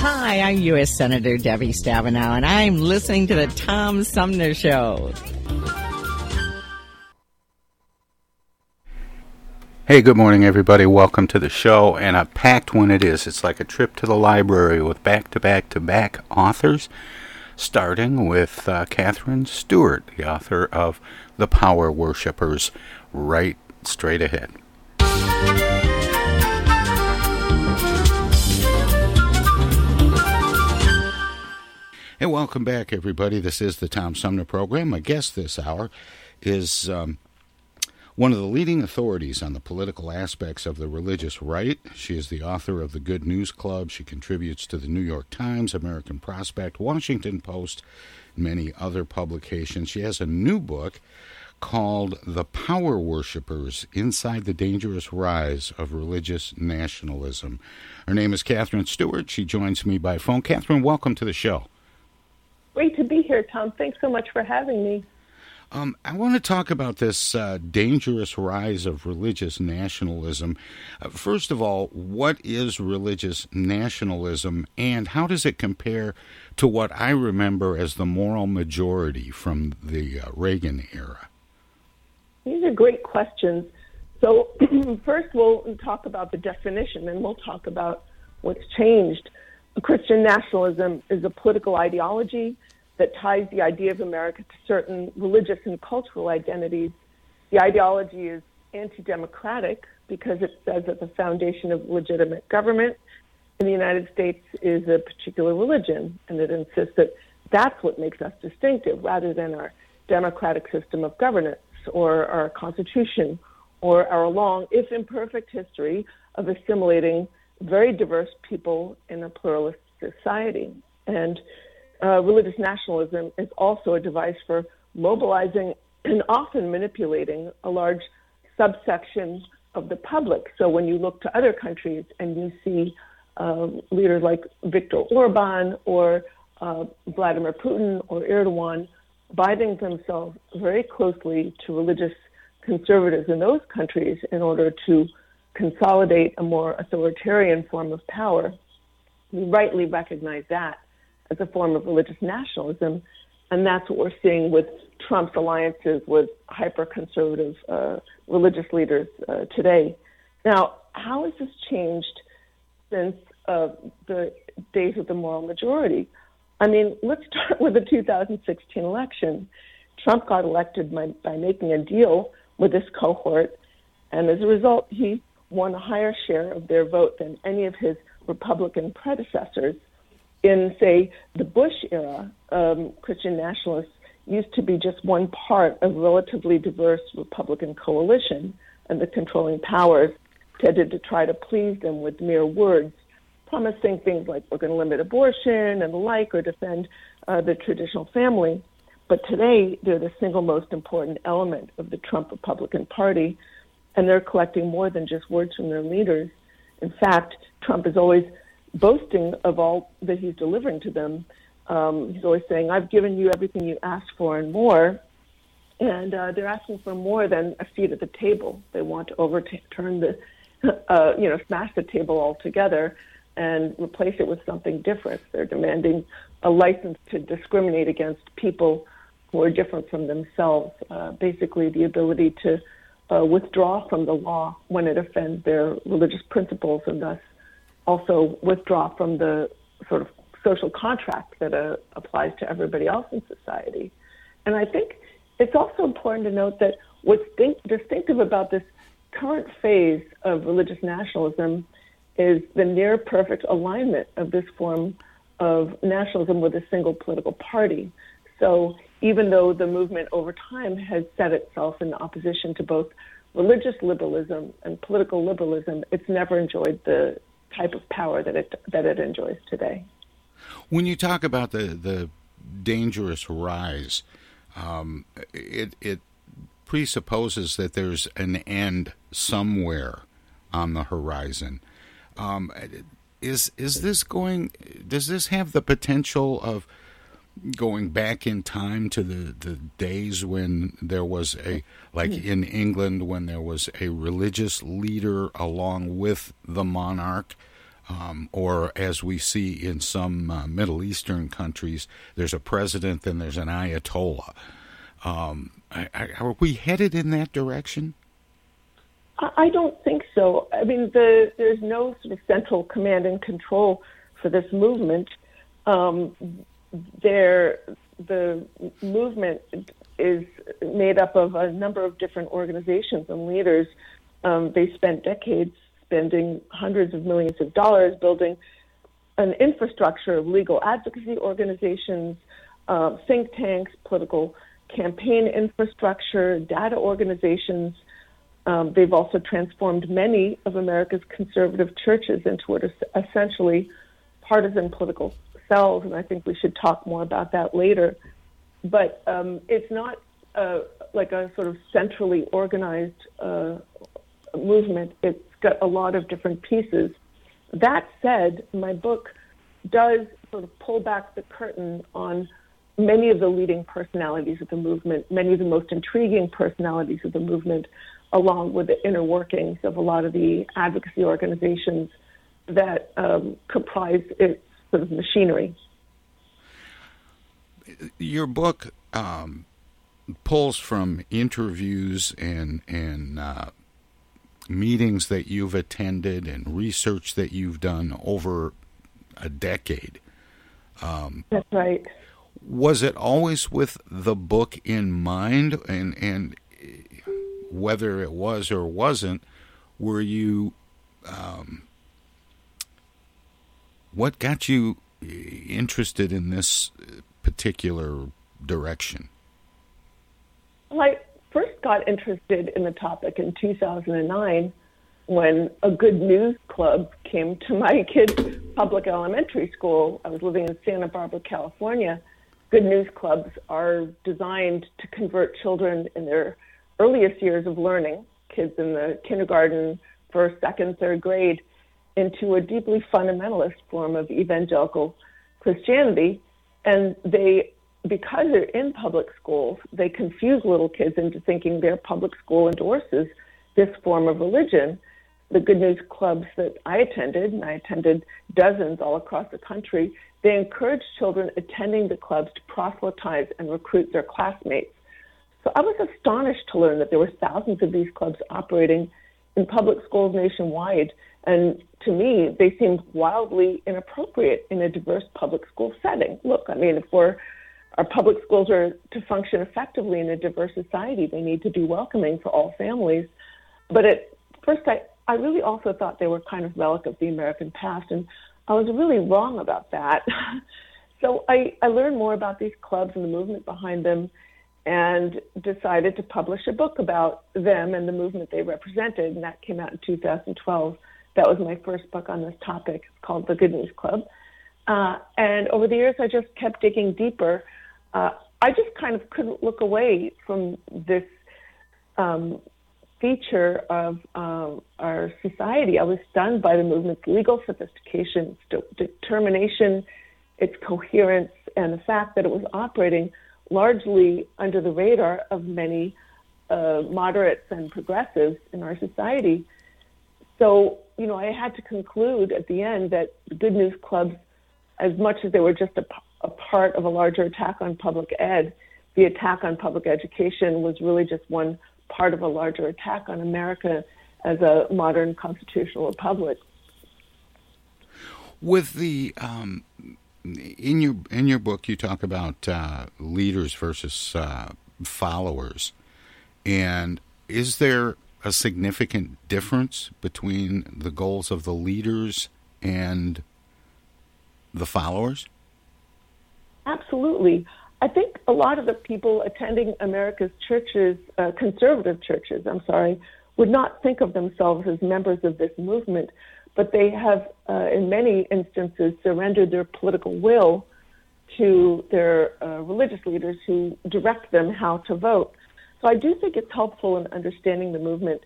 Hi, I'm U.S. Senator Debbie Stabenow, and I'm listening to the Tom Sumner Show. Hey, good morning, everybody. Welcome to the show, and a packed one it is. It's like a trip to the library with back to back to back authors, starting with uh, Katherine Stewart, the author of The Power Worshippers, right straight ahead. Welcome back, everybody. This is the Tom Sumner Program. My guest this hour is um, one of the leading authorities on the political aspects of the religious right. She is the author of the Good News Club. She contributes to the New York Times, American Prospect, Washington Post, many other publications. She has a new book called The Power Worshippers Inside the Dangerous Rise of Religious Nationalism. Her name is Katherine Stewart. She joins me by phone. Katherine, welcome to the show. Great to be here, Tom. Thanks so much for having me. Um, I want to talk about this uh, dangerous rise of religious nationalism. Uh, first of all, what is religious nationalism, and how does it compare to what I remember as the moral majority from the uh, Reagan era? These are great questions. So, first, we'll talk about the definition, and we'll talk about what's changed. Christian nationalism is a political ideology that ties the idea of America to certain religious and cultural identities. The ideology is anti democratic because it says that the foundation of legitimate government in the United States is a particular religion, and it insists that that's what makes us distinctive rather than our democratic system of governance or our constitution or our long, if imperfect, history of assimilating very diverse people in a pluralist society. And uh, religious nationalism is also a device for mobilizing and often manipulating a large subsection of the public. So when you look to other countries and you see uh, leaders like Viktor Orban or uh, Vladimir Putin or Erdogan binding themselves very closely to religious conservatives in those countries in order to consolidate a more authoritarian form of power. We rightly recognize that as a form of religious nationalism, and that's what we're seeing with Trump's alliances with hyper conservative uh, religious leaders uh, today. Now, how has this changed since uh, the days of the moral majority? I mean, let's start with the 2016 election. Trump got elected by, by making a deal with this cohort, and as a result, he won a higher share of their vote than any of his Republican predecessors. In, say, the Bush era, um, Christian nationalists used to be just one part of a relatively diverse Republican coalition, and the controlling powers tended to try to please them with mere words, promising things like we're going to limit abortion and the like, or defend uh, the traditional family. But today, they're the single most important element of the Trump Republican Party, and they're collecting more than just words from their leaders. In fact, Trump is always boasting of all that he's delivering to them. Um, he's always saying, I've given you everything you asked for and more. and uh, they're asking for more than a seat at the table. They want to overturn the, uh, you know, smash the table altogether and replace it with something different. They're demanding a license to discriminate against people who are different from themselves. Uh, basically, the ability to uh, withdraw from the law when it offends their religious principles, and thus also withdraw from the sort of social contract that uh, applies to everybody else in society. And I think it's also important to note that what's distinctive about this current phase of religious nationalism is the near perfect alignment of this form of nationalism with a single political party. So even though the movement over time has set itself in opposition to both religious liberalism and political liberalism, it's never enjoyed the type of power that it that it enjoys today. When you talk about the the dangerous rise, um, it it presupposes that there's an end somewhere on the horizon. Um, is is this going? Does this have the potential of going back in time to the, the days when there was a like hmm. in England when there was a religious leader along with the monarch um, or as we see in some uh, Middle Eastern countries there's a president and there's an ayatollah um, are we headed in that direction I don't think so. I mean, the, there's no sort of central command and control for this movement. Um, there, the movement is made up of a number of different organizations and leaders. Um, they spent decades spending hundreds of millions of dollars building an infrastructure of legal advocacy organizations, uh, think tanks, political campaign infrastructure, data organizations um, they've also transformed many of America's conservative churches into what are essentially partisan political cells, and I think we should talk more about that later. But um, it's not uh, like a sort of centrally organized uh, movement. It's got a lot of different pieces. That said, my book does sort of pull back the curtain on many of the leading personalities of the movement, many of the most intriguing personalities of the movement along with the inner workings of a lot of the advocacy organizations that um, comprise its sort of machinery. Your book um, pulls from interviews and and uh, meetings that you've attended and research that you've done over a decade. Um, That's right. Was it always with the book in mind, and and whether it was or wasn't, were you, um, what got you uh, interested in this uh, particular direction? Well, I first got interested in the topic in 2009 when a good news club came to my kid's public elementary school. I was living in Santa Barbara, California. Good news clubs are designed to convert children in their earliest years of learning, kids in the kindergarten, first, second, third grade, into a deeply fundamentalist form of evangelical Christianity. And they, because they're in public schools, they confuse little kids into thinking their public school endorses this form of religion. The Good News clubs that I attended, and I attended dozens all across the country, they encourage children attending the clubs to proselytize and recruit their classmates so I was astonished to learn that there were thousands of these clubs operating in public schools nationwide. And to me, they seemed wildly inappropriate in a diverse public school setting. Look, I mean, if we're, our public schools are to function effectively in a diverse society, they need to be welcoming for all families. But at first, I, I really also thought they were kind of relic of the American past. And I was really wrong about that. so I, I learned more about these clubs and the movement behind them and decided to publish a book about them and the movement they represented, and that came out in 2012. That was my first book on this topic. Called The Good News Club. Uh, and over the years, I just kept digging deeper. Uh, I just kind of couldn't look away from this um, feature of uh, our society. I was stunned by the movement's legal sophistication, its determination, its coherence, and the fact that it was operating largely under the radar of many uh, moderates and progressives in our society. So, you know, I had to conclude at the end that Good News Clubs, as much as they were just a, a part of a larger attack on public ed, the attack on public education was really just one part of a larger attack on America as a modern constitutional republic. With the um, in your in your book, you talk about uh, leaders versus uh, followers, and is there a significant difference between the goals of the leaders and the followers? Absolutely. I think a lot of the people attending America's churches, uh, conservative churches, I'm sorry, would not think of themselves as members of this movement, but they have, uh, in many instances, surrendered their political will to their uh, religious leaders who direct them how to vote. So I do think it's helpful in understanding the movement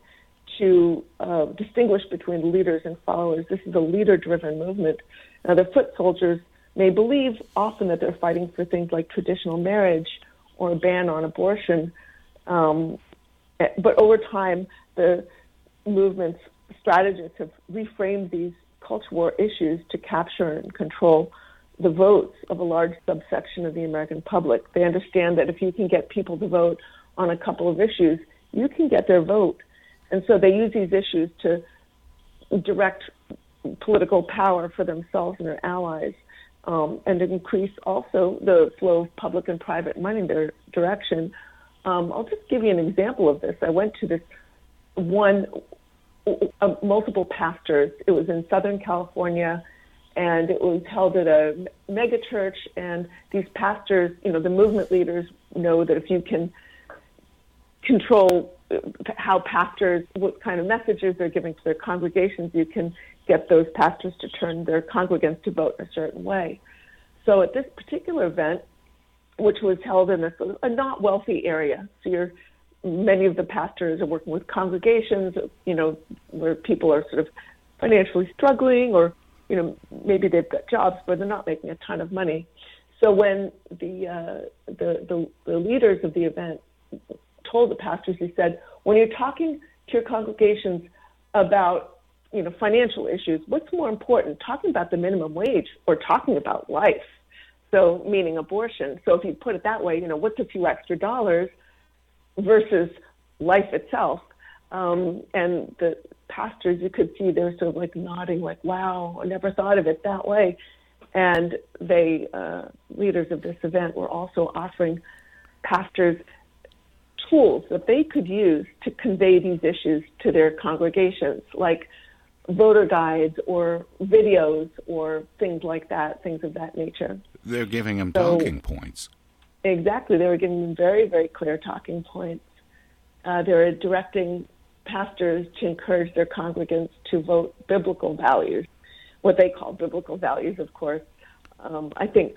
to uh, distinguish between leaders and followers. This is a leader driven movement. Now, the foot soldiers may believe often that they're fighting for things like traditional marriage or a ban on abortion. Um, but over time, the movement's strategists have reframed these culture war issues to capture and control the votes of a large subsection of the American public. They understand that if you can get people to vote on a couple of issues, you can get their vote. And so they use these issues to direct political power for themselves and their allies, um, and increase also the flow of public and private money in their direction. Um, I'll just give you an example of this. I went to this one, uh, multiple pastors. It was in Southern California, and it was held at a mega church. And these pastors, you know, the movement leaders know that if you can control how pastors, what kind of messages they're giving to their congregations, you can get those pastors to turn their congregants to vote a certain way. So at this particular event, which was held in a, a not wealthy area, so you're, many of the pastors are working with congregations, you know, where people are sort of financially struggling, or you know, maybe they've got jobs but they're not making a ton of money. So when the uh, the, the the leaders of the event told the pastors, he said, when you're talking to your congregations about, you know, financial issues, what's more important, talking about the minimum wage or talking about life? So, meaning abortion. So, if you put it that way, you know, what's a few extra dollars versus life itself? Um, and the pastors, you could see they're sort of like nodding, like, wow, I never thought of it that way. And they, uh, leaders of this event, were also offering pastors tools that they could use to convey these issues to their congregations, like voter guides or videos or things like that, things of that nature. They're giving them so, talking points. Exactly. They were giving them very, very clear talking points. Uh, they were directing pastors to encourage their congregants to vote biblical values, what they call biblical values, of course. Um, I think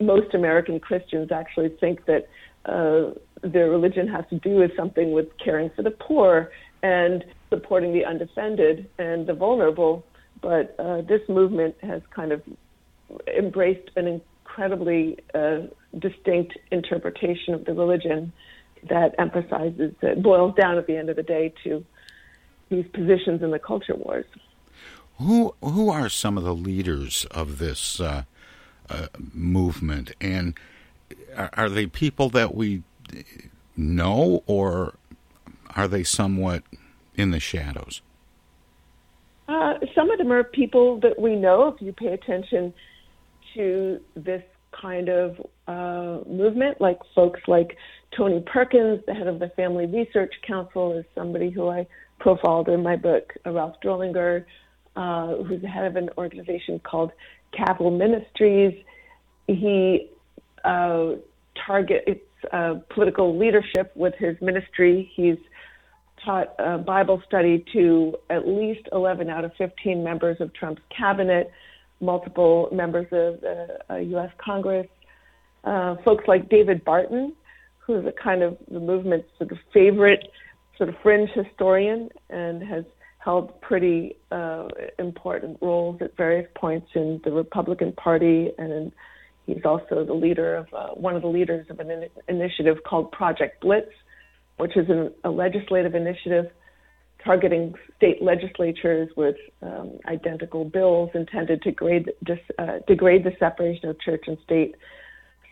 most American Christians actually think that uh, their religion has to do with something with caring for the poor and supporting the undefended and the vulnerable. But uh, this movement has kind of embraced an incredibly uh, distinct interpretation of the religion that emphasizes, that boils down at the end of the day to these positions in the culture wars. Who who are some of the leaders of this uh, uh, movement, and are, are they people that we know, or are they somewhat in the shadows? Uh, some of them are people that we know. If you pay attention to this kind of uh, movement, like folks like Tony Perkins, the head of the Family Research Council, is somebody who I profiled in my book. Ralph Drollinger, uh, who's the head of an organization called Capitol Ministries. He uh, targets uh, political leadership with his ministry. He's taught uh, Bible study to at least 11 out of 15 members of Trump's cabinet, multiple members of the uh, U.S. Congress, uh, folks like David Barton, who's a kind of the movement's sort of favorite sort of fringe historian and has held pretty uh, important roles at various points in the Republican Party and in He's also the leader of uh, one of the leaders of an in- initiative called Project Blitz, which is an, a legislative initiative targeting state legislatures with um, identical bills intended to grade, dis, uh, degrade the separation of church and state.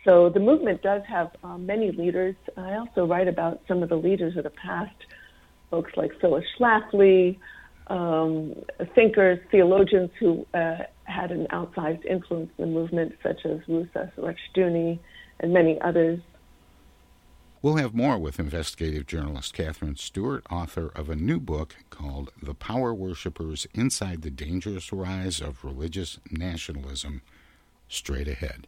So the movement does have uh, many leaders. I also write about some of the leaders of the past, folks like Phyllis Schlafly, um, thinkers, theologians who uh, had an outsized influence in the movement, such as Rousas Rushdoony and many others. We'll have more with investigative journalist Katherine Stewart, author of a new book called The Power Worshippers Inside the Dangerous Rise of Religious Nationalism, straight ahead.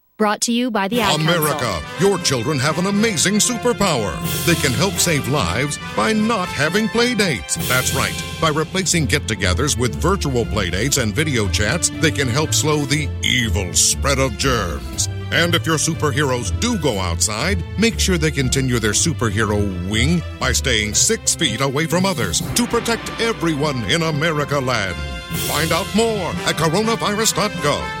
Brought to you by the Ad America, Council. your children have an amazing superpower. They can help save lives by not having play dates. That's right. By replacing get togethers with virtual play dates and video chats, they can help slow the evil spread of germs. And if your superheroes do go outside, make sure they continue their superhero wing by staying six feet away from others to protect everyone in America land. Find out more at coronavirus.gov.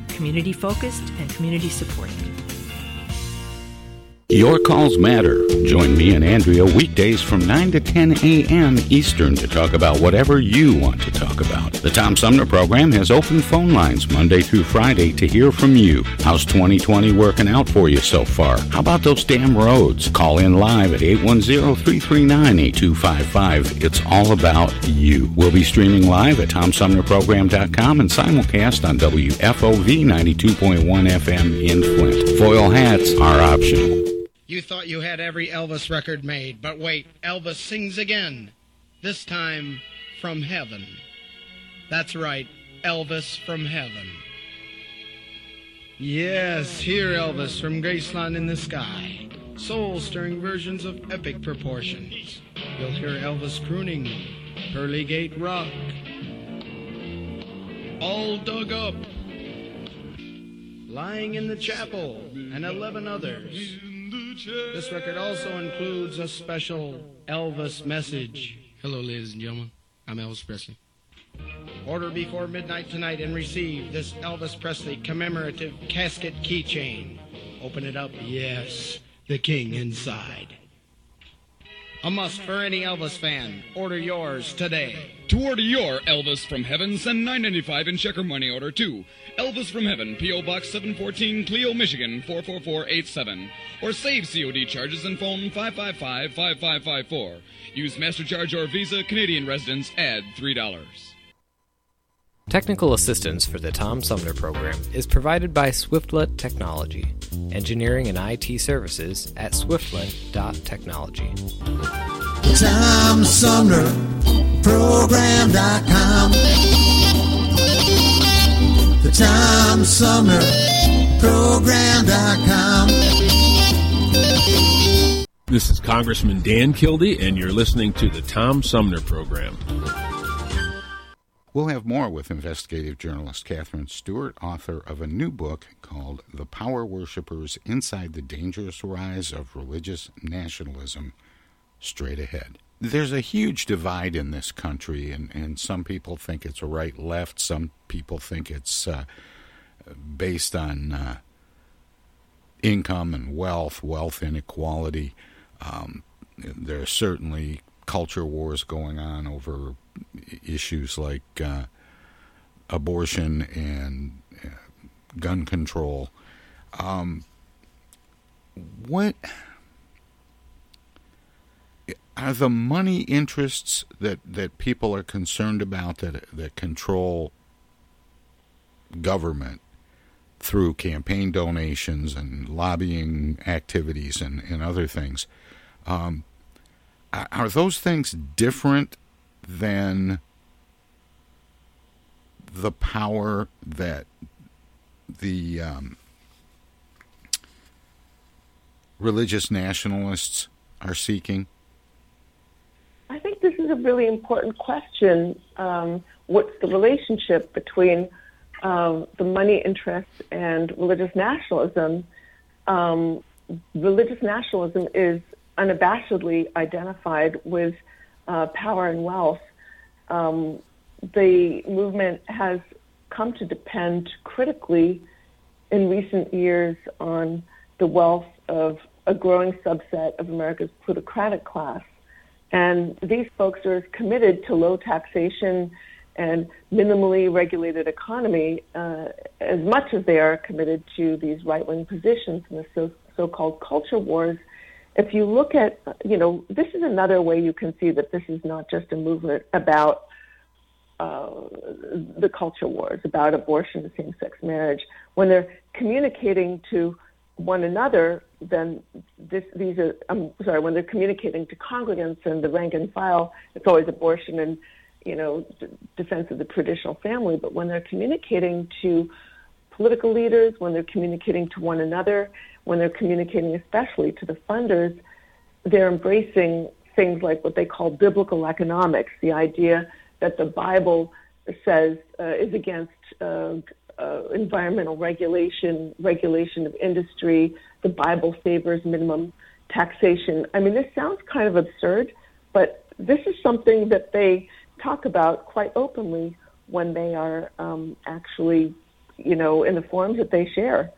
community focused and community supported. Your calls matter. Join me and Andrea weekdays from 9 to 10 a.m. Eastern to talk about whatever you want to talk about. The Tom Sumner program has open phone lines Monday through Friday to hear from you. How's 2020 working out for you so far? How about those damn roads? Call in live at 810-339-8255. It's all about you. We'll be streaming live at TomSumnerProgram.com and simulcast on WFOV 92.1 FM in Flint. Foil hats are optional. You thought you had every Elvis record made, but wait, Elvis sings again. This time from heaven. That's right, Elvis from heaven. Yes, hear Elvis from Graceland in the sky. Soul stirring versions of epic proportions. You'll hear Elvis crooning, Pearly Gate Rock. All dug up. Lying in the chapel, and 11 others. This record also includes a special Elvis message. Hello, ladies and gentlemen. I'm Elvis Presley. Order before midnight tonight and receive this Elvis Presley commemorative casket keychain. Open it up. Yes, the king inside. A must for any Elvis fan. Order yours today. To order your Elvis from Heaven, send 9.95 in checker money order to Elvis from Heaven, P.O. Box 714, Clio, Michigan 44487. Or save COD charges and phone 555-5554. Use MasterCharge or Visa. Canadian residents add $3. Technical assistance for the Tom Sumner program is provided by Swiftlet Technology, engineering and IT services at swiftlet.technology. Tom Sumner Program.com. The Tom Sumner Program.com. This is Congressman Dan Kildee, and you're listening to the Tom Sumner Program. We'll have more with investigative journalist Katherine Stewart, author of a new book called The Power Worshippers Inside the Dangerous Rise of Religious Nationalism, straight ahead. There's a huge divide in this country, and, and some people think it's right left, some people think it's uh, based on uh, income and wealth, wealth inequality. Um, there are certainly culture wars going on over issues like uh, abortion and uh, gun control. Um, what are the money interests that, that people are concerned about that that control government through campaign donations and lobbying activities and, and other things? Um, are those things different than the power that the um, religious nationalists are seeking? I think this is a really important question. Um, what's the relationship between um, the money interests and religious nationalism? Um, religious nationalism is unabashedly identified with uh, power and wealth, um, the movement has come to depend critically in recent years on the wealth of a growing subset of America's plutocratic class. And these folks are as committed to low taxation and minimally regulated economy uh, as much as they are committed to these right wing positions in the so called culture wars if you look at, you know, this is another way you can see that this is not just a movement about uh, the culture wars, about abortion and same sex marriage. When they're communicating to one another, then this, these are, I'm sorry, when they're communicating to congregants and the rank and file, it's always abortion and, you know, d- defense of the traditional family. But when they're communicating to political leaders, when they're communicating to one another, when they're communicating, especially to the funders, they're embracing things like what they call biblical economics, the idea that the Bible says uh, is against uh, uh, environmental regulation, regulation of industry. The Bible favors minimum taxation. I mean, this sounds kind of absurd, but this is something that they talk about quite openly when they are um, actually, you know, in the forums that they share.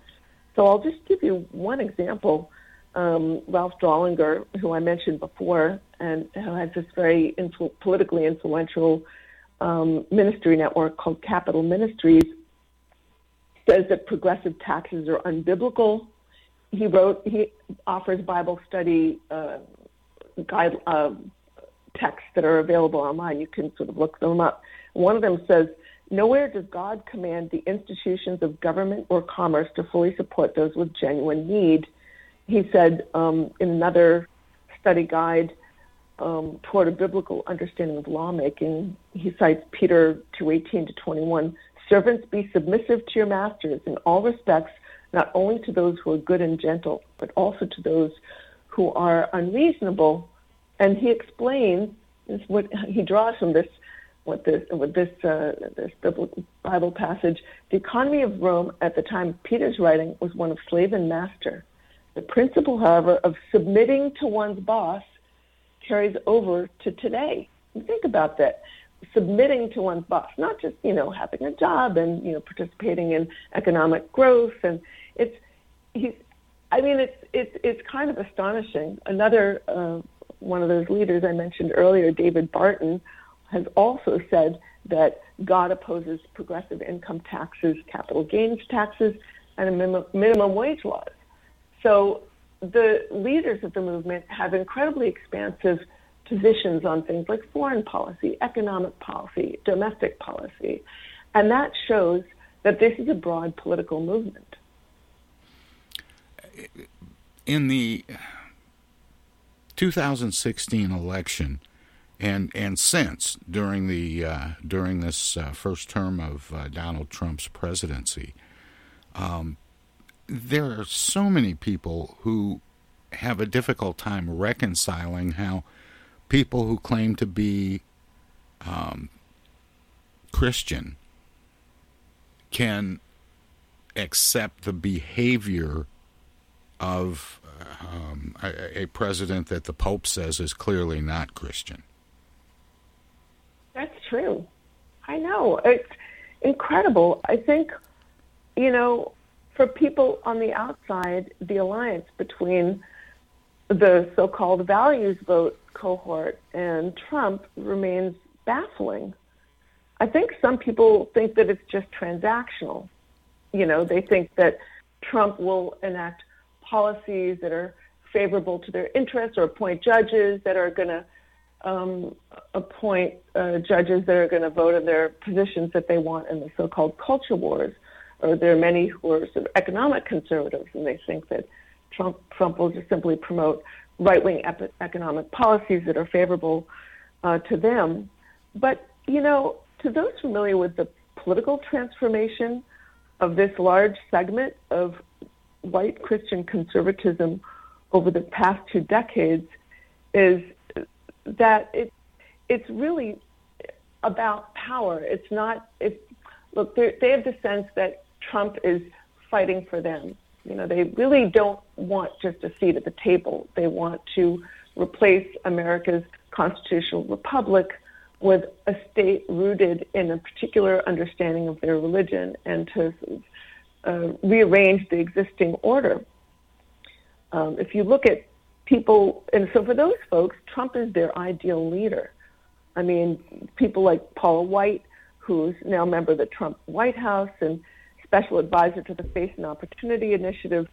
So I'll just give you one example. Um, Ralph Drollinger, who I mentioned before, and who has this very influ- politically influential um, ministry network called Capitol Ministries, says that progressive taxes are unbiblical. He wrote, he offers Bible study uh, guide uh, texts that are available online. You can sort of look them up. One of them says Nowhere does God command the institutions of government or commerce to fully support those with genuine need. He said um, in another study guide um, toward a biblical understanding of lawmaking, he cites Peter 2:18 to 21. Servants, be submissive to your masters in all respects, not only to those who are good and gentle, but also to those who are unreasonable. And he explains what he draws from this with this this uh, this Bible passage. The economy of Rome at the time of Peter's writing was one of slave and master. The principle, however, of submitting to one's boss carries over to today. Think about that. Submitting to one's boss, not just you know having a job and you know participating in economic growth, and it's he's. I mean, it's it's it's kind of astonishing. Another uh, one of those leaders I mentioned earlier, David Barton, has also said that God opposes progressive income taxes, capital gains taxes, and minimum, minimum wage laws. So the leaders of the movement have incredibly expansive positions on things like foreign policy, economic policy, domestic policy. And that shows that this is a broad political movement. In the 2016 election, and and since during the uh, during this uh, first term of uh, Donald Trump's presidency, um, there are so many people who have a difficult time reconciling how people who claim to be um, Christian can accept the behavior of um, a, a president that the Pope says is clearly not Christian. True. I know. It's incredible. I think, you know, for people on the outside, the alliance between the so called values vote cohort and Trump remains baffling. I think some people think that it's just transactional. You know, they think that Trump will enact policies that are favorable to their interests or appoint judges that are going to um, appoint uh, judges that are going to vote in their positions that they want in the so-called culture wars. Or there are many who are sort of economic conservatives, and they think that Trump Trump will just simply promote right-wing ep- economic policies that are favorable uh, to them. But you know, to those familiar with the political transformation of this large segment of white Christian conservatism over the past two decades, is that it it's really about power. It's not. It's look. They have the sense that Trump is fighting for them. You know, they really don't want just a seat at the table. They want to replace America's constitutional republic with a state rooted in a particular understanding of their religion and to uh, rearrange the existing order. Um, if you look at people, and so for those folks, Trump is their ideal leader. I mean, people like Paula White, who's now member of the Trump White House and special advisor to the Faith and Opportunity Initiative,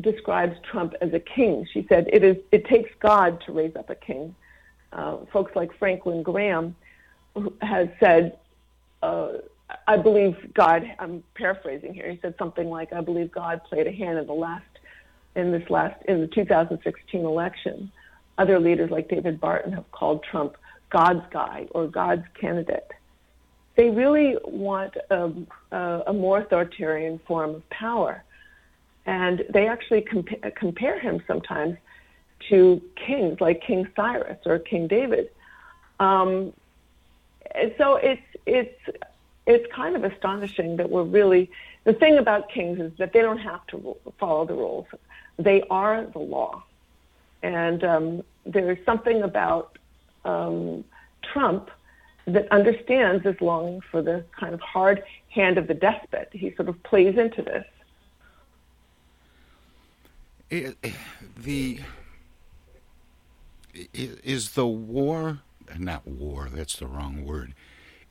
describes Trump as a king. She said, "It is. It takes God to raise up a king." Uh, folks like Franklin Graham has said, uh, "I believe God." I'm paraphrasing here. He said something like, "I believe God played a hand in the last in this last in the 2016 election. Other leaders like David Barton have called Trump God's guy or God's candidate. They really want a, a, more authoritarian form of power, and they actually compa- compare him sometimes to kings like King Cyrus or King David. Um, so it's it's it's kind of astonishing that we're really the thing about kings is that they don't have to follow the rules. They are the law. And um, there is something about um, Trump that understands this longing for the kind of hard hand of the despot. He sort of plays into this. The is the war not war that's the wrong word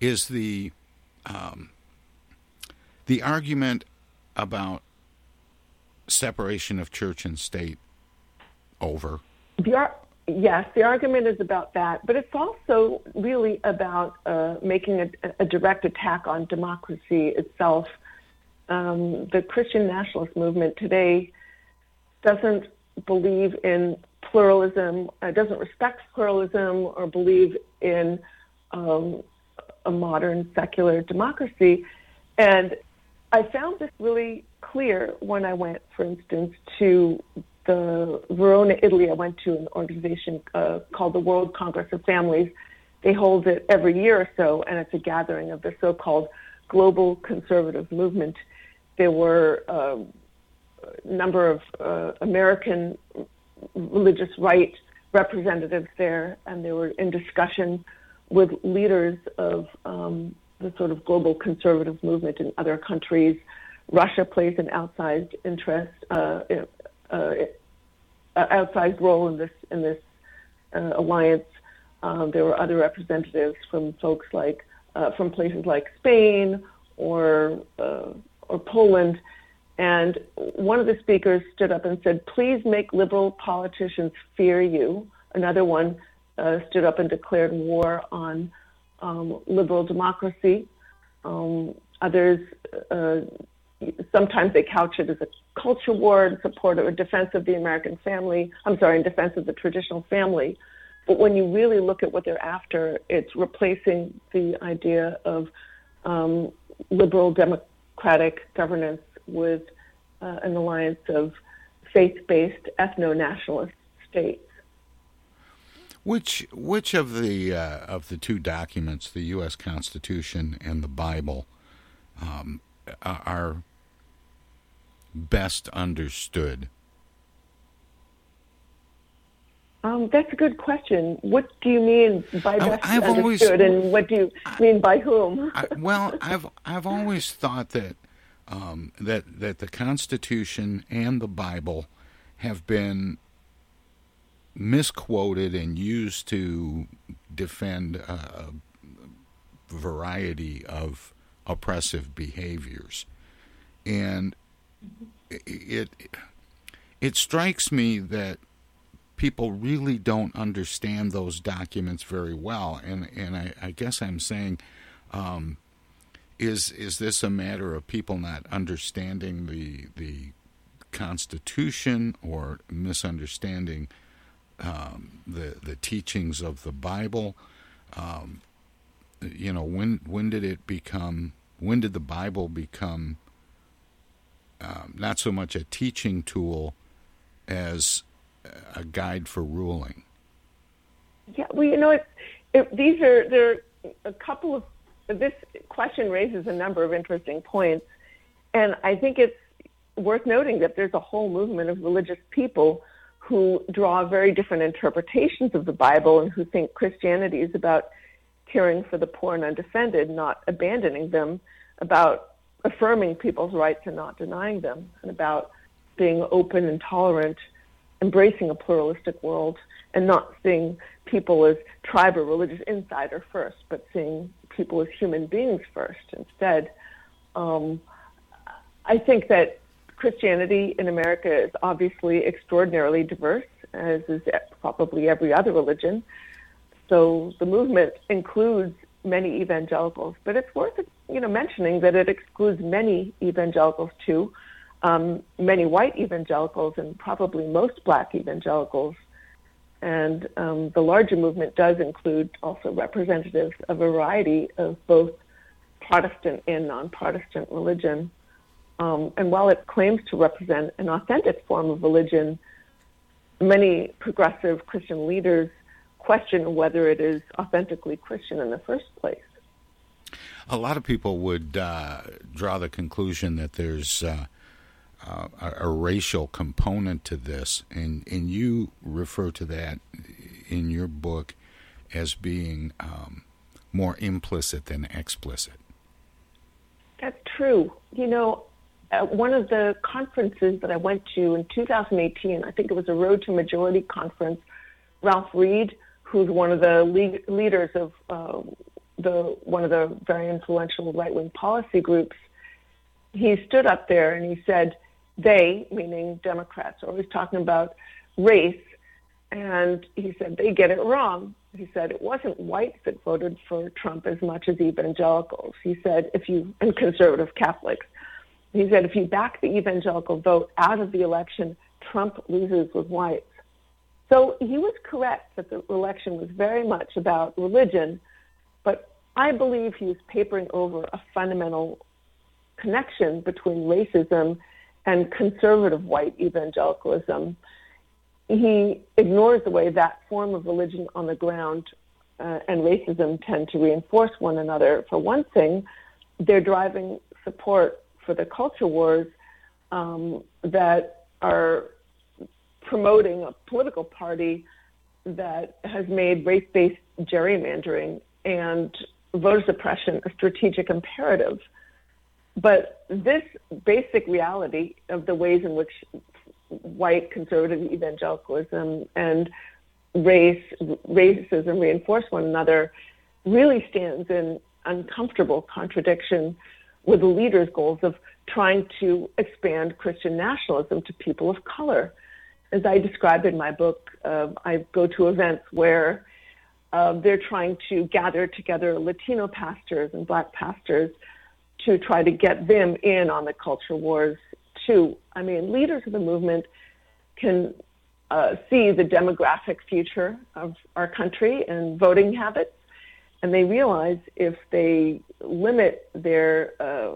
is the um, the argument about separation of church and state over? The yes, the argument is about that, but it's also really about uh, making a, a, direct attack on democracy itself. Um, the Christian nationalist movement today doesn't believe in pluralism, uh, doesn't respect pluralism, or believe in um, a modern secular democracy. And I found this really clear when I went, for instance, to the Verona, Italy. I went to an organization uh, called the World Congress of Families. They hold it every year or so, and it's a gathering of the so-called global conservative movement. There were uh, a number of uh, American religious right representatives there, and they were in discussion with leaders of um, the sort of global conservative movement in other countries. Russia plays an outsized interest, uh, uh, uh, outsized role in this in this uh, alliance. Um, there were other representatives from folks like uh, from places like Spain or or Poland. And one of the speakers stood up and said, "Please make liberal politicians fear you." Another one stood up and declared war on um, liberal democracy. Um, others, uh, sometimes they couch it as a culture war in support or defense of the American family. I'm sorry, in defense of the traditional family. But when you really look at what they're after, it's replacing the idea of um, liberal democratic governance with uh, an alliance of faith-based ethno-nationalist states. Which which of the uh, of the two documents, the U.S. Constitution and the Bible, um, are best understood? Um, that's a good question. What do you mean by best I've always- understood, and what do you mean by whom? I, well, I've I've always thought that um, that that the Constitution and the Bible have been misquoted and used to defend a variety of oppressive behaviors, and it it strikes me that people really don't understand those documents very well, and and I, I guess I'm saying. Um, is is this a matter of people not understanding the the Constitution or misunderstanding um, the the teachings of the Bible? Um, you know, when when did it become? When did the Bible become um, not so much a teaching tool as a guide for ruling? Yeah, well, you know, it, it, these are there are a couple of this question raises a number of interesting points, and I think it's worth noting that there's a whole movement of religious people who draw very different interpretations of the Bible and who think Christianity is about caring for the poor and undefended, not abandoning them, about affirming people's rights and not denying them, and about being open and tolerant, embracing a pluralistic world, and not seeing people as tribe or religious insider first, but seeing people as human beings first instead. Um, I think that Christianity in America is obviously extraordinarily diverse, as is probably every other religion. So the movement includes many evangelicals, but it's worth you know mentioning that it excludes many evangelicals too, um, many white evangelicals, and probably most black evangelicals. And um, the larger movement does include also representatives of a variety of both Protestant and non-Protestant religion. Um, and while it claims to represent an authentic form of religion, many progressive Christian leaders question whether it is authentically Christian in the first place. A lot of people would uh, draw the conclusion that there's uh, uh, a, racial component to this, and and you refer to that in your book as being um, more implicit than explicit. That's true. You know, at one of the conferences that I went to in 2018, I think it was a Road to Majority conference, Ralph Reed, who's one of the le- leaders of uh, the one of the very influential right wing policy groups, he stood up there and he said, they, meaning Democrats, are always talking about race. And he said they get it wrong. He said it wasn't whites that voted for Trump as much as evangelicals. He said if you, and conservative Catholics, he said if you back the evangelical vote out of the election, Trump loses with whites. So he was correct that the election was very much about religion, but I believe he was papering over a fundamental connection between racism and conservative white evangelicalism. He ignores the way that form of religion on the ground uh, and racism tend to reinforce one another. For one thing, they're driving support for the culture wars um, that are promoting a political party that has made race-based gerrymandering and voter suppression a strategic imperative. But this basic reality of the ways in which white conservative evangelicalism and race racism reinforce one another really stands in uncomfortable contradiction with the leaders' goals of trying to expand Christian nationalism to people of color. As I describe in my book, uh, I go to events where uh, they're trying to gather together Latino pastors and black pastors to try to get them in on the culture wars too. I mean, leaders of the movement can uh, see the demographic future of our country and voting habits, and they realize if they limit their, uh,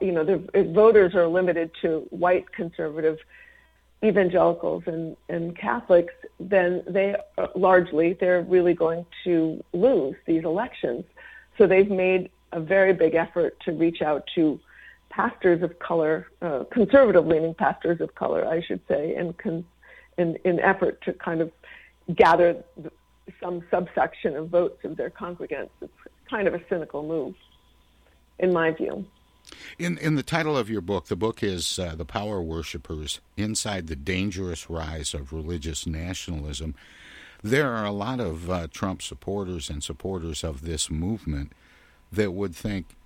you know, their voters are limited to white conservative evangelicals and, and Catholics, then they uh, largely they're really going to lose these elections. So they've made a very big effort to reach out to pastors of color, uh, conservative leaning pastors of color, I should say, in, con- in, in effort to kind of gather some subsection of votes of their congregants. It's kind of a cynical move, in my view. In in the title of your book, the book is uh, "The Power Worshippers: Inside the Dangerous Rise of Religious Nationalism." There are a lot of uh, Trump supporters and supporters of this movement that would think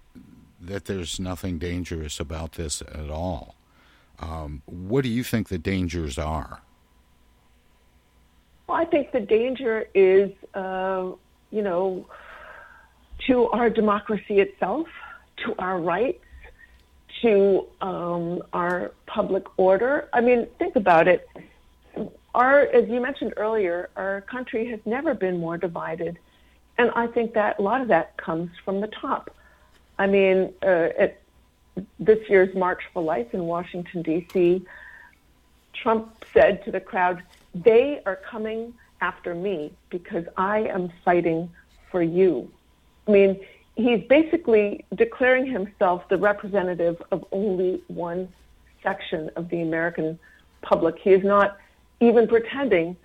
that there's nothing dangerous about this at all. Um, what do you think the dangers are? Well, I think the danger is, uh, you know, to our democracy itself, to our rights, to um, our public order. I mean, think about it. Our, as you mentioned earlier, our country has never been more divided, and I think that a lot of that comes from the top. I mean, uh, at this year's March for Life in Washington D.C., Trump said to the crowd, "They are coming after me because I am fighting for you." I mean, he's basically declaring himself the representative of only one section of the American public. He is not even pretending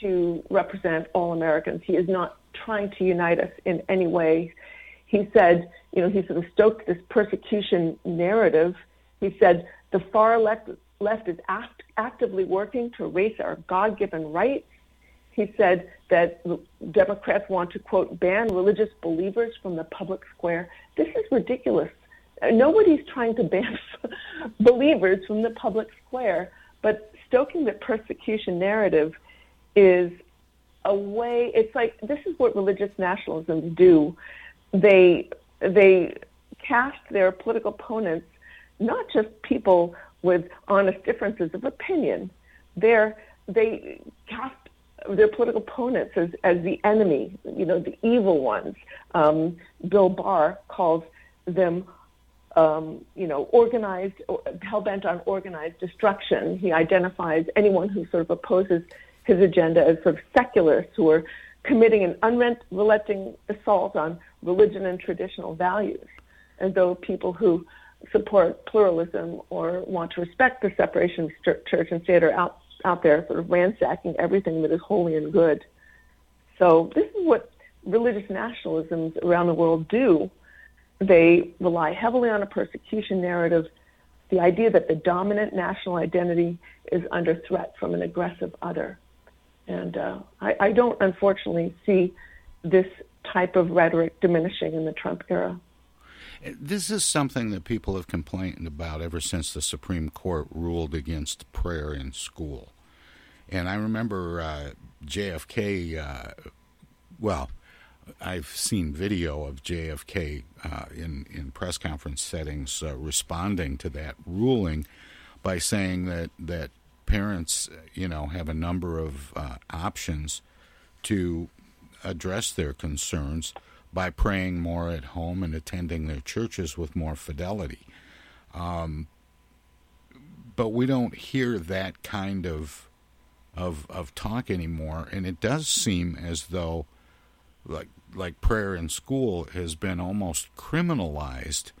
to represent all Americans. He is not trying to unite us in any way. He said, you know, he sort of stoked this persecution narrative. He said the far left, left is act, actively working to erase our God given rights he said that Democrats want to, quote, ban religious believers from the public square. This is ridiculous. Nobody's trying to ban believers from the public square, but stoking the persecution narrative is a way, it's like this is what religious nationalisms do. They, they cast their political opponents, not just people with honest differences of opinion, they're, they cast their political opponents as, as the enemy, you know, the evil ones. Um, Bill Barr calls them, um, you know, organized, hell bent on organized destruction. He identifies anyone who sort of opposes his agenda as sort of secularists who are committing an unrelenting assault on religion and traditional values, as though people who support pluralism or want to respect the separation of church and state are out out there sort of ransacking everything that is holy and good. So this is what religious nationalisms around the world do. They rely heavily on a persecution narrative, the idea that the dominant national identity is under threat from an aggressive other. And uh, I, I don't, unfortunately, see this type of rhetoric diminishing in the Trump era. This is something that people have complained about ever since the Supreme Court ruled against prayer in school. And I remember uh, JFK, uh, well, I've seen video of JFK uh, in, in press conference settings uh, responding to that ruling by saying that, that parents, you know, have a number of uh, options to address their concerns by praying more at home and attending their churches with more fidelity. Um, but we don't hear that kind of of of talk anymore, and it does seem as though like like prayer in school has been almost criminalized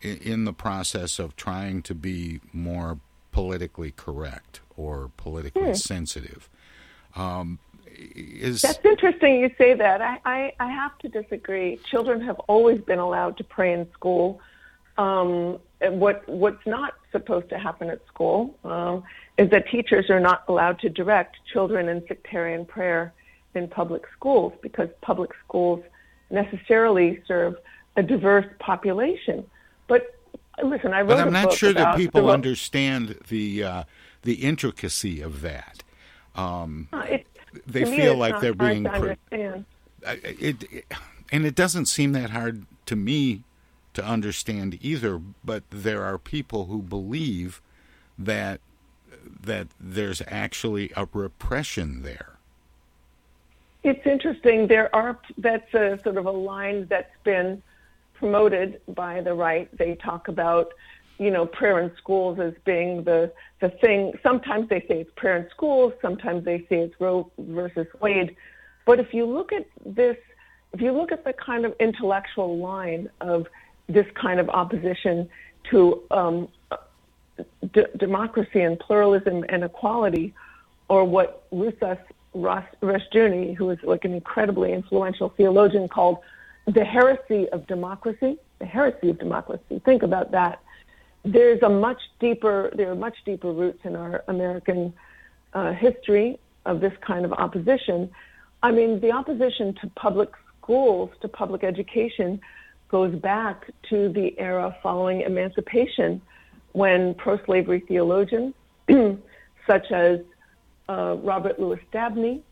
in, in the process of trying to be more politically correct or politically hmm. sensitive. Um, is that's interesting you say that. I, I, I have to disagree. Children have always been allowed to pray in school. Um, what what's not supposed to happen at school um, is that teachers are not allowed to direct children in sectarian prayer in public schools because public schools necessarily serve a diverse population. But listen, I wrote. But I'm not sure that people the, understand the uh, the intricacy of that. Um, uh, it, they feel like they're being. Pre- it, it, and it doesn't seem that hard to me to understand either. But there are people who believe that that there's actually a repression there. It's interesting. There are that's a sort of a line that's been promoted by the right. They talk about you know, prayer in schools as being the the thing. Sometimes they say it's prayer in schools. Sometimes they say it's Roe versus Wade. But if you look at this, if you look at the kind of intellectual line of this kind of opposition to um, d- democracy and pluralism and equality, or what Rousas Rushdoony, who is like an incredibly influential theologian, called the heresy of democracy. The heresy of democracy. Think about that there's a much deeper there are much deeper roots in our American uh, history of this kind of opposition. I mean, the opposition to public schools, to public education, goes back to the era following emancipation, when pro-slavery theologians such as uh, Robert Louis Dabney,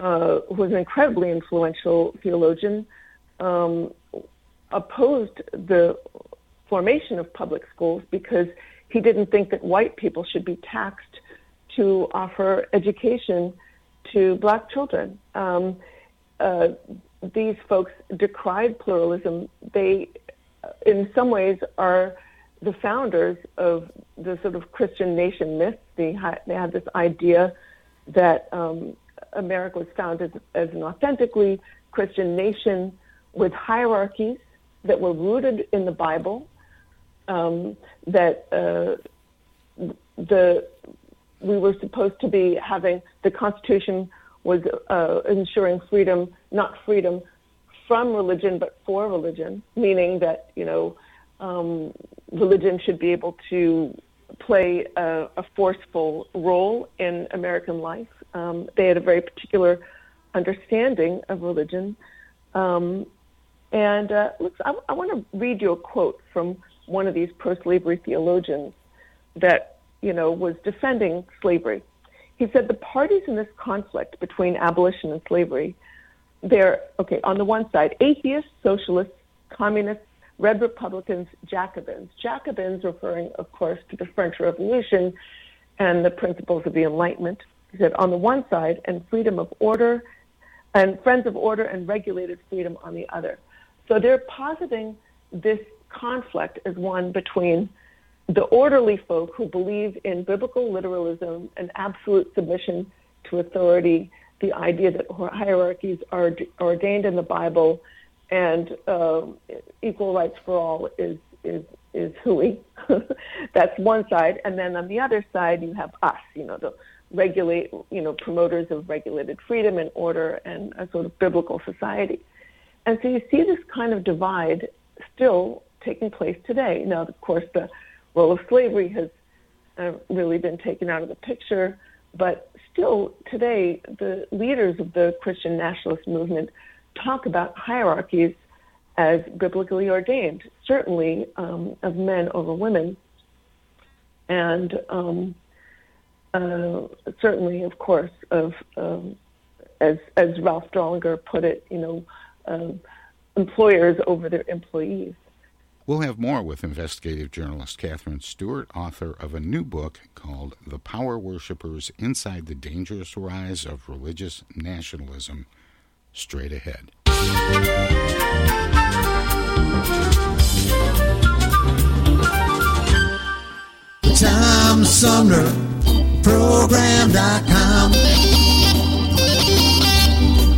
uh, who was an incredibly influential theologian, um, opposed the formation of public schools because he didn't think that white people should be taxed to offer education to black children. Um, uh, these folks decried pluralism. They, in some ways, are the founders of the sort of Christian nation myth. They, ha- they had this idea that um, America was founded as an authentically Christian nation with hierarchies that were rooted in the Bible um, that uh, the we were supposed to be having the Constitution was uh, ensuring freedom, not freedom from religion, but for religion, meaning that you know um, religion should be able to play a, a forceful role in American life. Um, they had a very particular understanding of religion. Um, and uh, I, I want to read you a quote from one of these pro-slavery theologians that, you know, was defending slavery. He said the parties in this conflict between abolition and slavery, they're, okay, on the one side, atheists, socialists, communists, red republicans, Jacobins. Jacobins referring, of course, to the French Revolution and the principles of the Enlightenment. He said on the one side, and freedom of order, and friends of order and regulated freedom on the other. So they're positing this conflict is one between the orderly folk who believe in biblical literalism and absolute submission to authority, the idea that hierarchies are ordained in the Bible, and uh, equal rights for all is is is hooey. That's one side, and then on the other side you have us, you know, the regulate, you know, promoters of regulated freedom and order and a sort of biblical society. And so you see this kind of divide still taking place today. Now, of course, the role of slavery has uh, really been taken out of the picture, but still today, the leaders of the Christian nationalist movement talk about hierarchies as biblically ordained, certainly um, of men over women, and um, uh, certainly, of course, of um, as as Ralph Drollinger put it, you know, uh, employers over their employees. We'll have more with investigative journalist Katherine Stewart, author of a new book called The Power Worshippers Inside the Dangerous Rise of Religious Nationalism, straight ahead. Tom Sumner Program.com.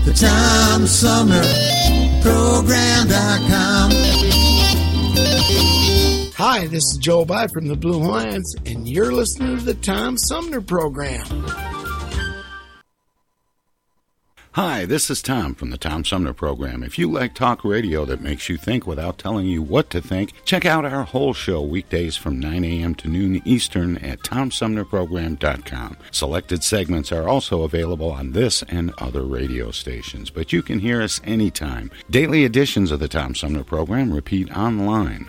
The Tom Sumner Program.com. Hi, this is Joel By from the Blue Lions, and you're listening to the Tom Sumner Program. Hi, this is Tom from the Tom Sumner Program. If you like talk radio that makes you think without telling you what to think, check out our whole show weekdays from 9 a.m. to noon Eastern at TomSumnerProgram.com. Selected segments are also available on this and other radio stations, but you can hear us anytime. Daily editions of the Tom Sumner Program repeat online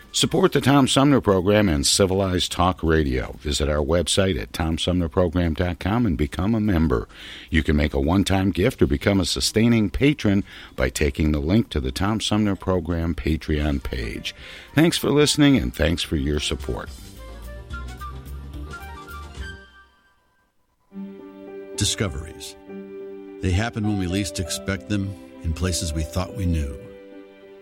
Support the Tom Sumner Program and Civilized Talk Radio. Visit our website at tomsumnerprogram.com and become a member. You can make a one time gift or become a sustaining patron by taking the link to the Tom Sumner Program Patreon page. Thanks for listening and thanks for your support. Discoveries. They happen when we least expect them in places we thought we knew.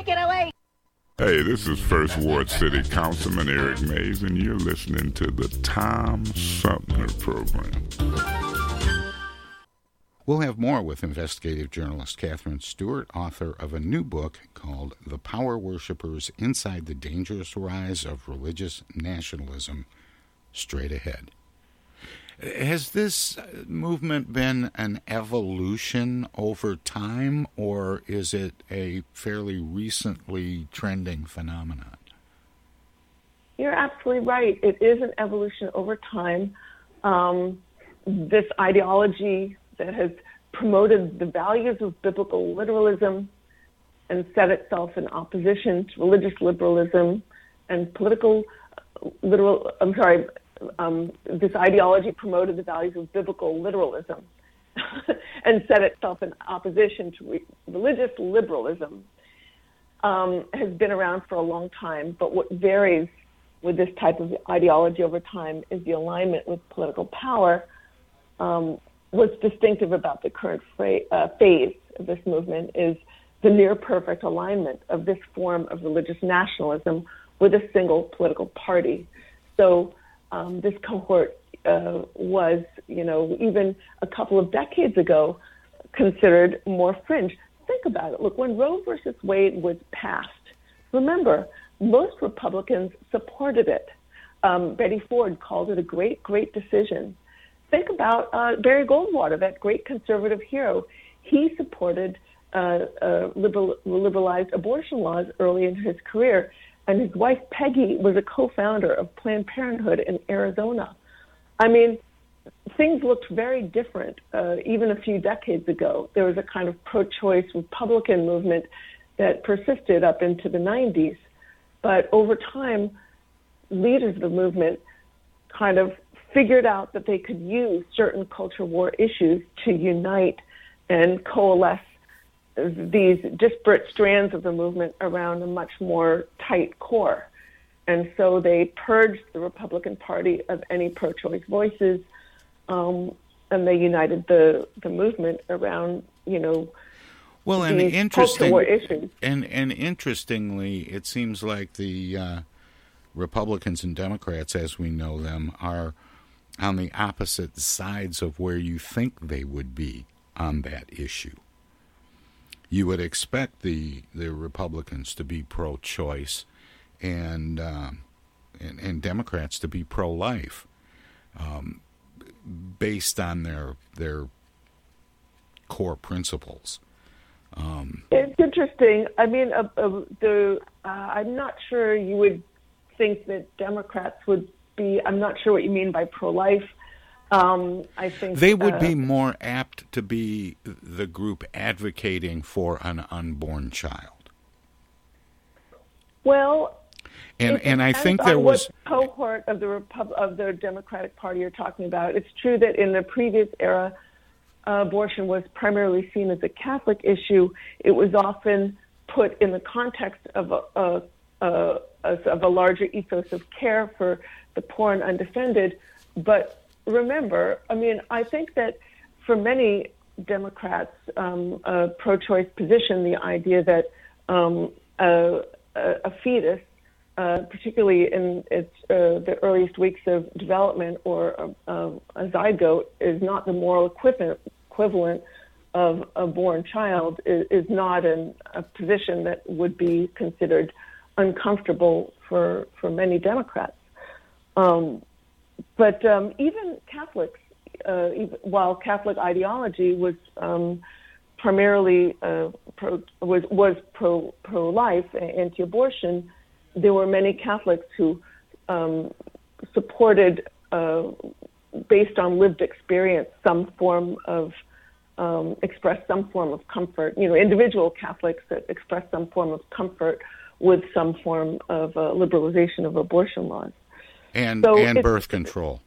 Take it away. Hey, this is First Ward City Councilman Eric Mays, and you're listening to the Tom Sumner Program. We'll have more with investigative journalist Katherine Stewart, author of a new book called The Power Worshippers Inside the Dangerous Rise of Religious Nationalism, straight ahead. Has this movement been an evolution over time, or is it a fairly recently trending phenomenon? You're absolutely right. It is an evolution over time. Um, this ideology that has promoted the values of biblical literalism and set itself in opposition to religious liberalism and political literal. I'm sorry. Um, this ideology promoted the values of biblical literalism and set itself in opposition to re- religious liberalism. Um, has been around for a long time, but what varies with this type of ideology over time is the alignment with political power. Um, what's distinctive about the current fra- uh, phase of this movement is the near perfect alignment of this form of religious nationalism with a single political party. So um, this cohort uh, was, you know, even a couple of decades ago, considered more fringe. Think about it. Look, when Roe versus Wade was passed, remember most Republicans supported it. Um, Betty Ford called it a great, great decision. Think about uh, Barry Goldwater, that great conservative hero. He supported uh, uh, liberal, liberalized abortion laws early in his career, and his wife Peggy was a co-founder of Planned Parenthood in Arizona. I mean, things looked very different uh, even a few decades ago. There was a kind of pro-choice Republican movement that persisted up into the 90s, but over time, leaders of the movement kind of figured out that they could use certain culture war issues to unite and coalesce these disparate strands of the movement around a much more tight core. And so they purged the Republican Party of any pro choice voices, um, and they united the, the movement around, you know, well, and interesting, culture war issues. and and interestingly, it seems like the uh, Republicans and Democrats, as we know them, are on the opposite sides of where you think they would be on that issue. You would expect the the Republicans to be pro-choice, and uh, and, and Democrats to be pro-life, um, based on their their core principles. Um, It's interesting. I mean, uh, uh, the uh, I'm not sure you would think that Democrats would be. I'm not sure what you mean by pro-life. Um, I think They would uh, be more apt to be the group advocating for an unborn child. well. And and I think there was cohort of the Repub- of the Democratic Party you're talking about. It's true that in the previous era, uh, abortion was primarily seen as a Catholic issue. It was often put in the context of a, a, a, of a larger ethos of care for the poor and undefended. But remember, I mean, I think that for many Democrats, um, a pro-choice position, the idea that um, a, a, fetus, uh, particularly in its uh, the earliest weeks of development, or a, a, a zygote, is not the moral equivalent equivalent of a born child, is, is not an, a position that would be considered uncomfortable for for many Democrats. Um, but um, even Catholics, uh, while Catholic ideology was um, primarily uh, pro, was was pro pro life, anti abortion, there were many Catholics who um, supported, uh, based on lived experience, some form of um, expressed some form of comfort. You know, individual Catholics that expressed some form of comfort with some form of uh, liberalization of abortion laws and So and birth control.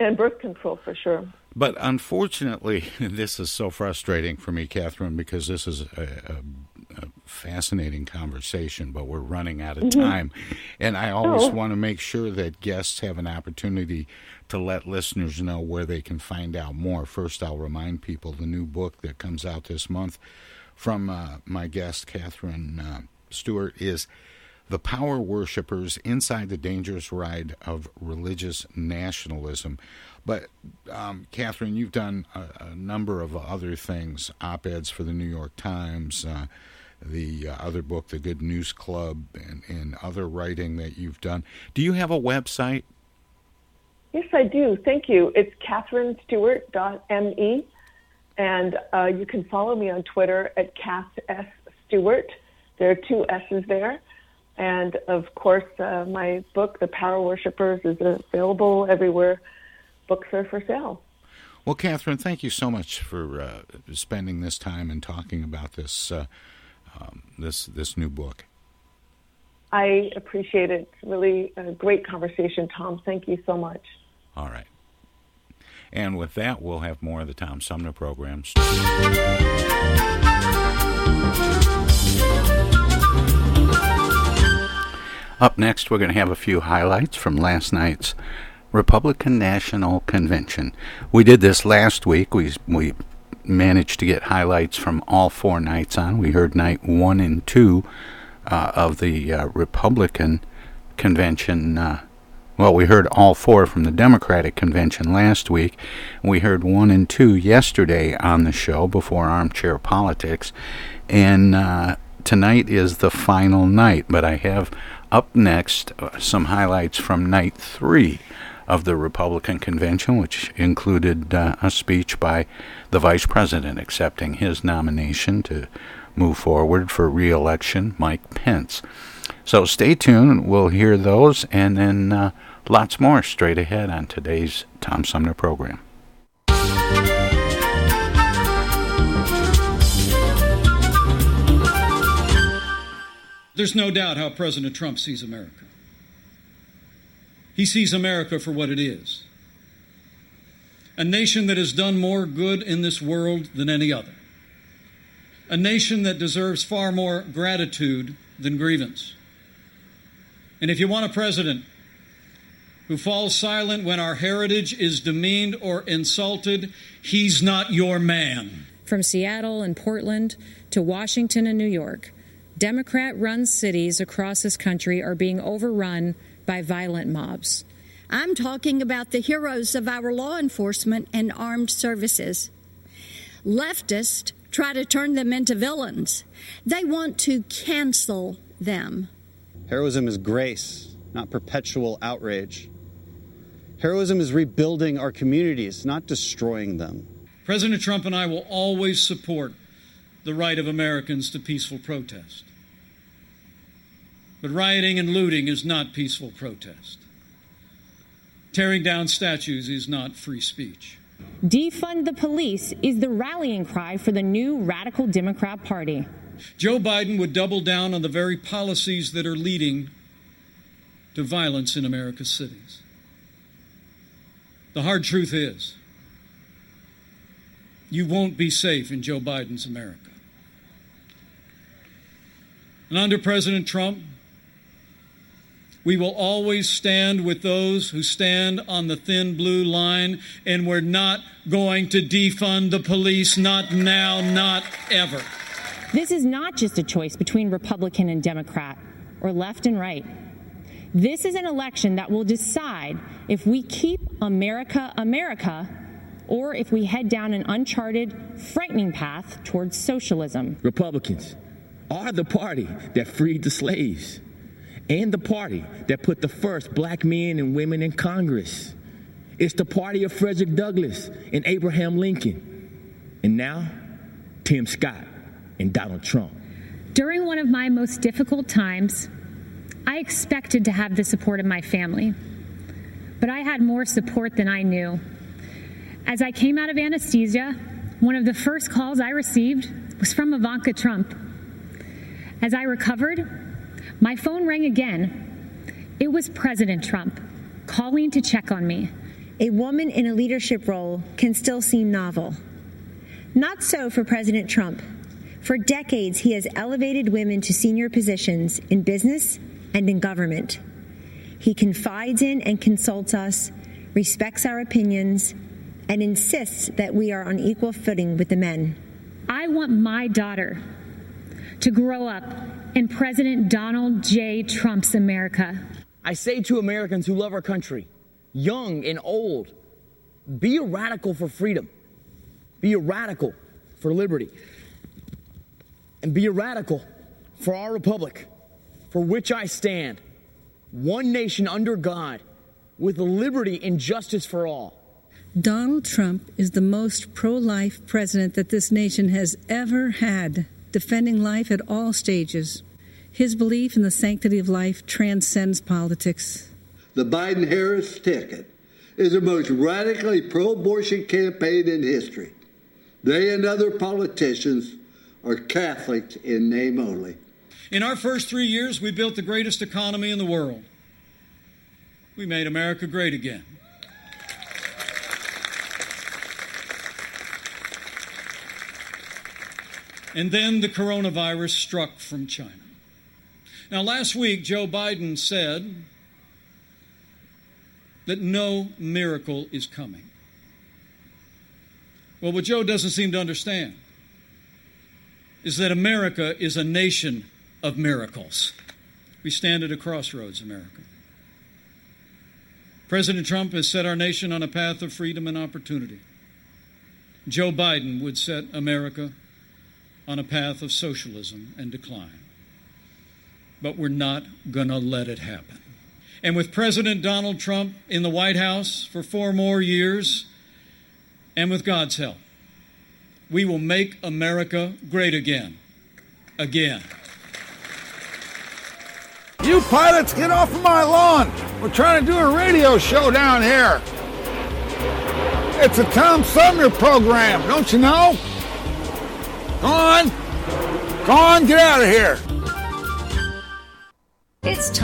and birth control for sure. But unfortunately, this is so frustrating for me, Katherine, because this is a, a, a fascinating conversation, but we're running out of Mhm. time. And I always Oh. want to make sure that guests have an opportunity to let listeners know where they can find out more. First, I'll remind people the new book that comes out this month from uh, my guest, Katherine uh, Stewart, is the power worshippers inside the dangerous ride of religious nationalism. But, um, Katherine, you've done a, a number of other things op eds for the New York Times, uh, the uh, other book, The Good News Club, and, and other writing that you've done. Do you have a website? Yes, I do. Thank you. It's katherinestewart.me, and uh, you can follow me on Twitter at Kath S. Stewart. There are two S's there. And of course, uh, my book, The Power Worshippers, is available everywhere books are for sale. Well, Katherine, thank you so much for uh, spending this time and talking about this uh, um, this this new book. I appreciate it. It's really a great conversation, Tom. Thank you so much. All right. And with that, we'll have more of the Tom Sumner programs. Up next, we're going to have a few highlights from last night's Republican National Convention. We did this last week. We we managed to get highlights from all four nights on. We heard night one and two uh, of the uh, Republican convention. Uh, well, we heard all four from the Democratic convention last week. We heard one and two yesterday on the show before Armchair Politics. And uh, tonight is the final night, but I have up next, uh, some highlights from night three of the Republican convention, which included uh, a speech by the vice president accepting his nomination to move forward for re-election, Mike Pence. So stay tuned. We'll hear those and then uh, lots more straight ahead on today's Tom Sumner program. There's no doubt how President Trump sees America. He sees America for what it is a nation that has done more good in this world than any other, a nation that deserves far more gratitude than grievance. And if you want a president who falls silent when our heritage is demeaned or insulted, he's not your man. From Seattle and Portland to Washington and New York, Democrat run cities across this country are being overrun by violent mobs. I'm talking about the heroes of our law enforcement and armed services. Leftists try to turn them into villains. They want to cancel them. Heroism is grace, not perpetual outrage. Heroism is rebuilding our communities, not destroying them. President Trump and I will always support the right of Americans to peaceful protest. But rioting and looting is not peaceful protest. Tearing down statues is not free speech. Defund the police is the rallying cry for the new radical Democrat Party. Joe Biden would double down on the very policies that are leading to violence in America's cities. The hard truth is, you won't be safe in Joe Biden's America. And under President Trump, we will always stand with those who stand on the thin blue line, and we're not going to defund the police, not now, not ever. This is not just a choice between Republican and Democrat or left and right. This is an election that will decide if we keep America America or if we head down an uncharted, frightening path towards socialism. Republicans are the party that freed the slaves and the party that put the first black men and women in Congress. It's the party of Frederick Douglass and Abraham Lincoln. And now, Tim Scott and Donald Trump. During one of my most difficult times, I expected to have the support of my family, but I had more support than I knew. As I came out of anesthesia, one of the first calls I received was from Ivanka Trump. As I recovered, my phone rang again. It was President Trump calling to check on me. A woman in a leadership role can still seem novel. Not so for President Trump. For decades, he has elevated women to senior positions in business and in government. He confides in and consults us, respects our opinions, and insists that we are on equal footing with the men. I want my daughter to grow up in President Donald J. Trump's America. I say to Americans who love our country, young and old, be a radical for freedom, be a radical for liberty, and be a radical for our republic, for which I stand, one nation under God, with liberty and justice for all. Donald Trump is the most pro life president that this nation has ever had defending life at all stages. His belief in the sanctity of life transcends politics. The Biden Harris ticket is the most radically pro abortion campaign in history. They and other politicians are Catholics in name only. In our first three years, we built the greatest economy in the world. We made America great again. And then the coronavirus struck from China. Now, last week, Joe Biden said that no miracle is coming. Well, what Joe doesn't seem to understand is that America is a nation of miracles. We stand at a crossroads, America. President Trump has set our nation on a path of freedom and opportunity. Joe Biden would set America on a path of socialism and decline. but we're not going to let it happen. And with President Donald Trump in the White House for four more years, and with God's help, we will make America great again. Again. You pilots, get off of my lawn! We're trying to do a radio show down here. It's a Tom Sumner program, don't you know? Go on. Go on, get out of here. It's time.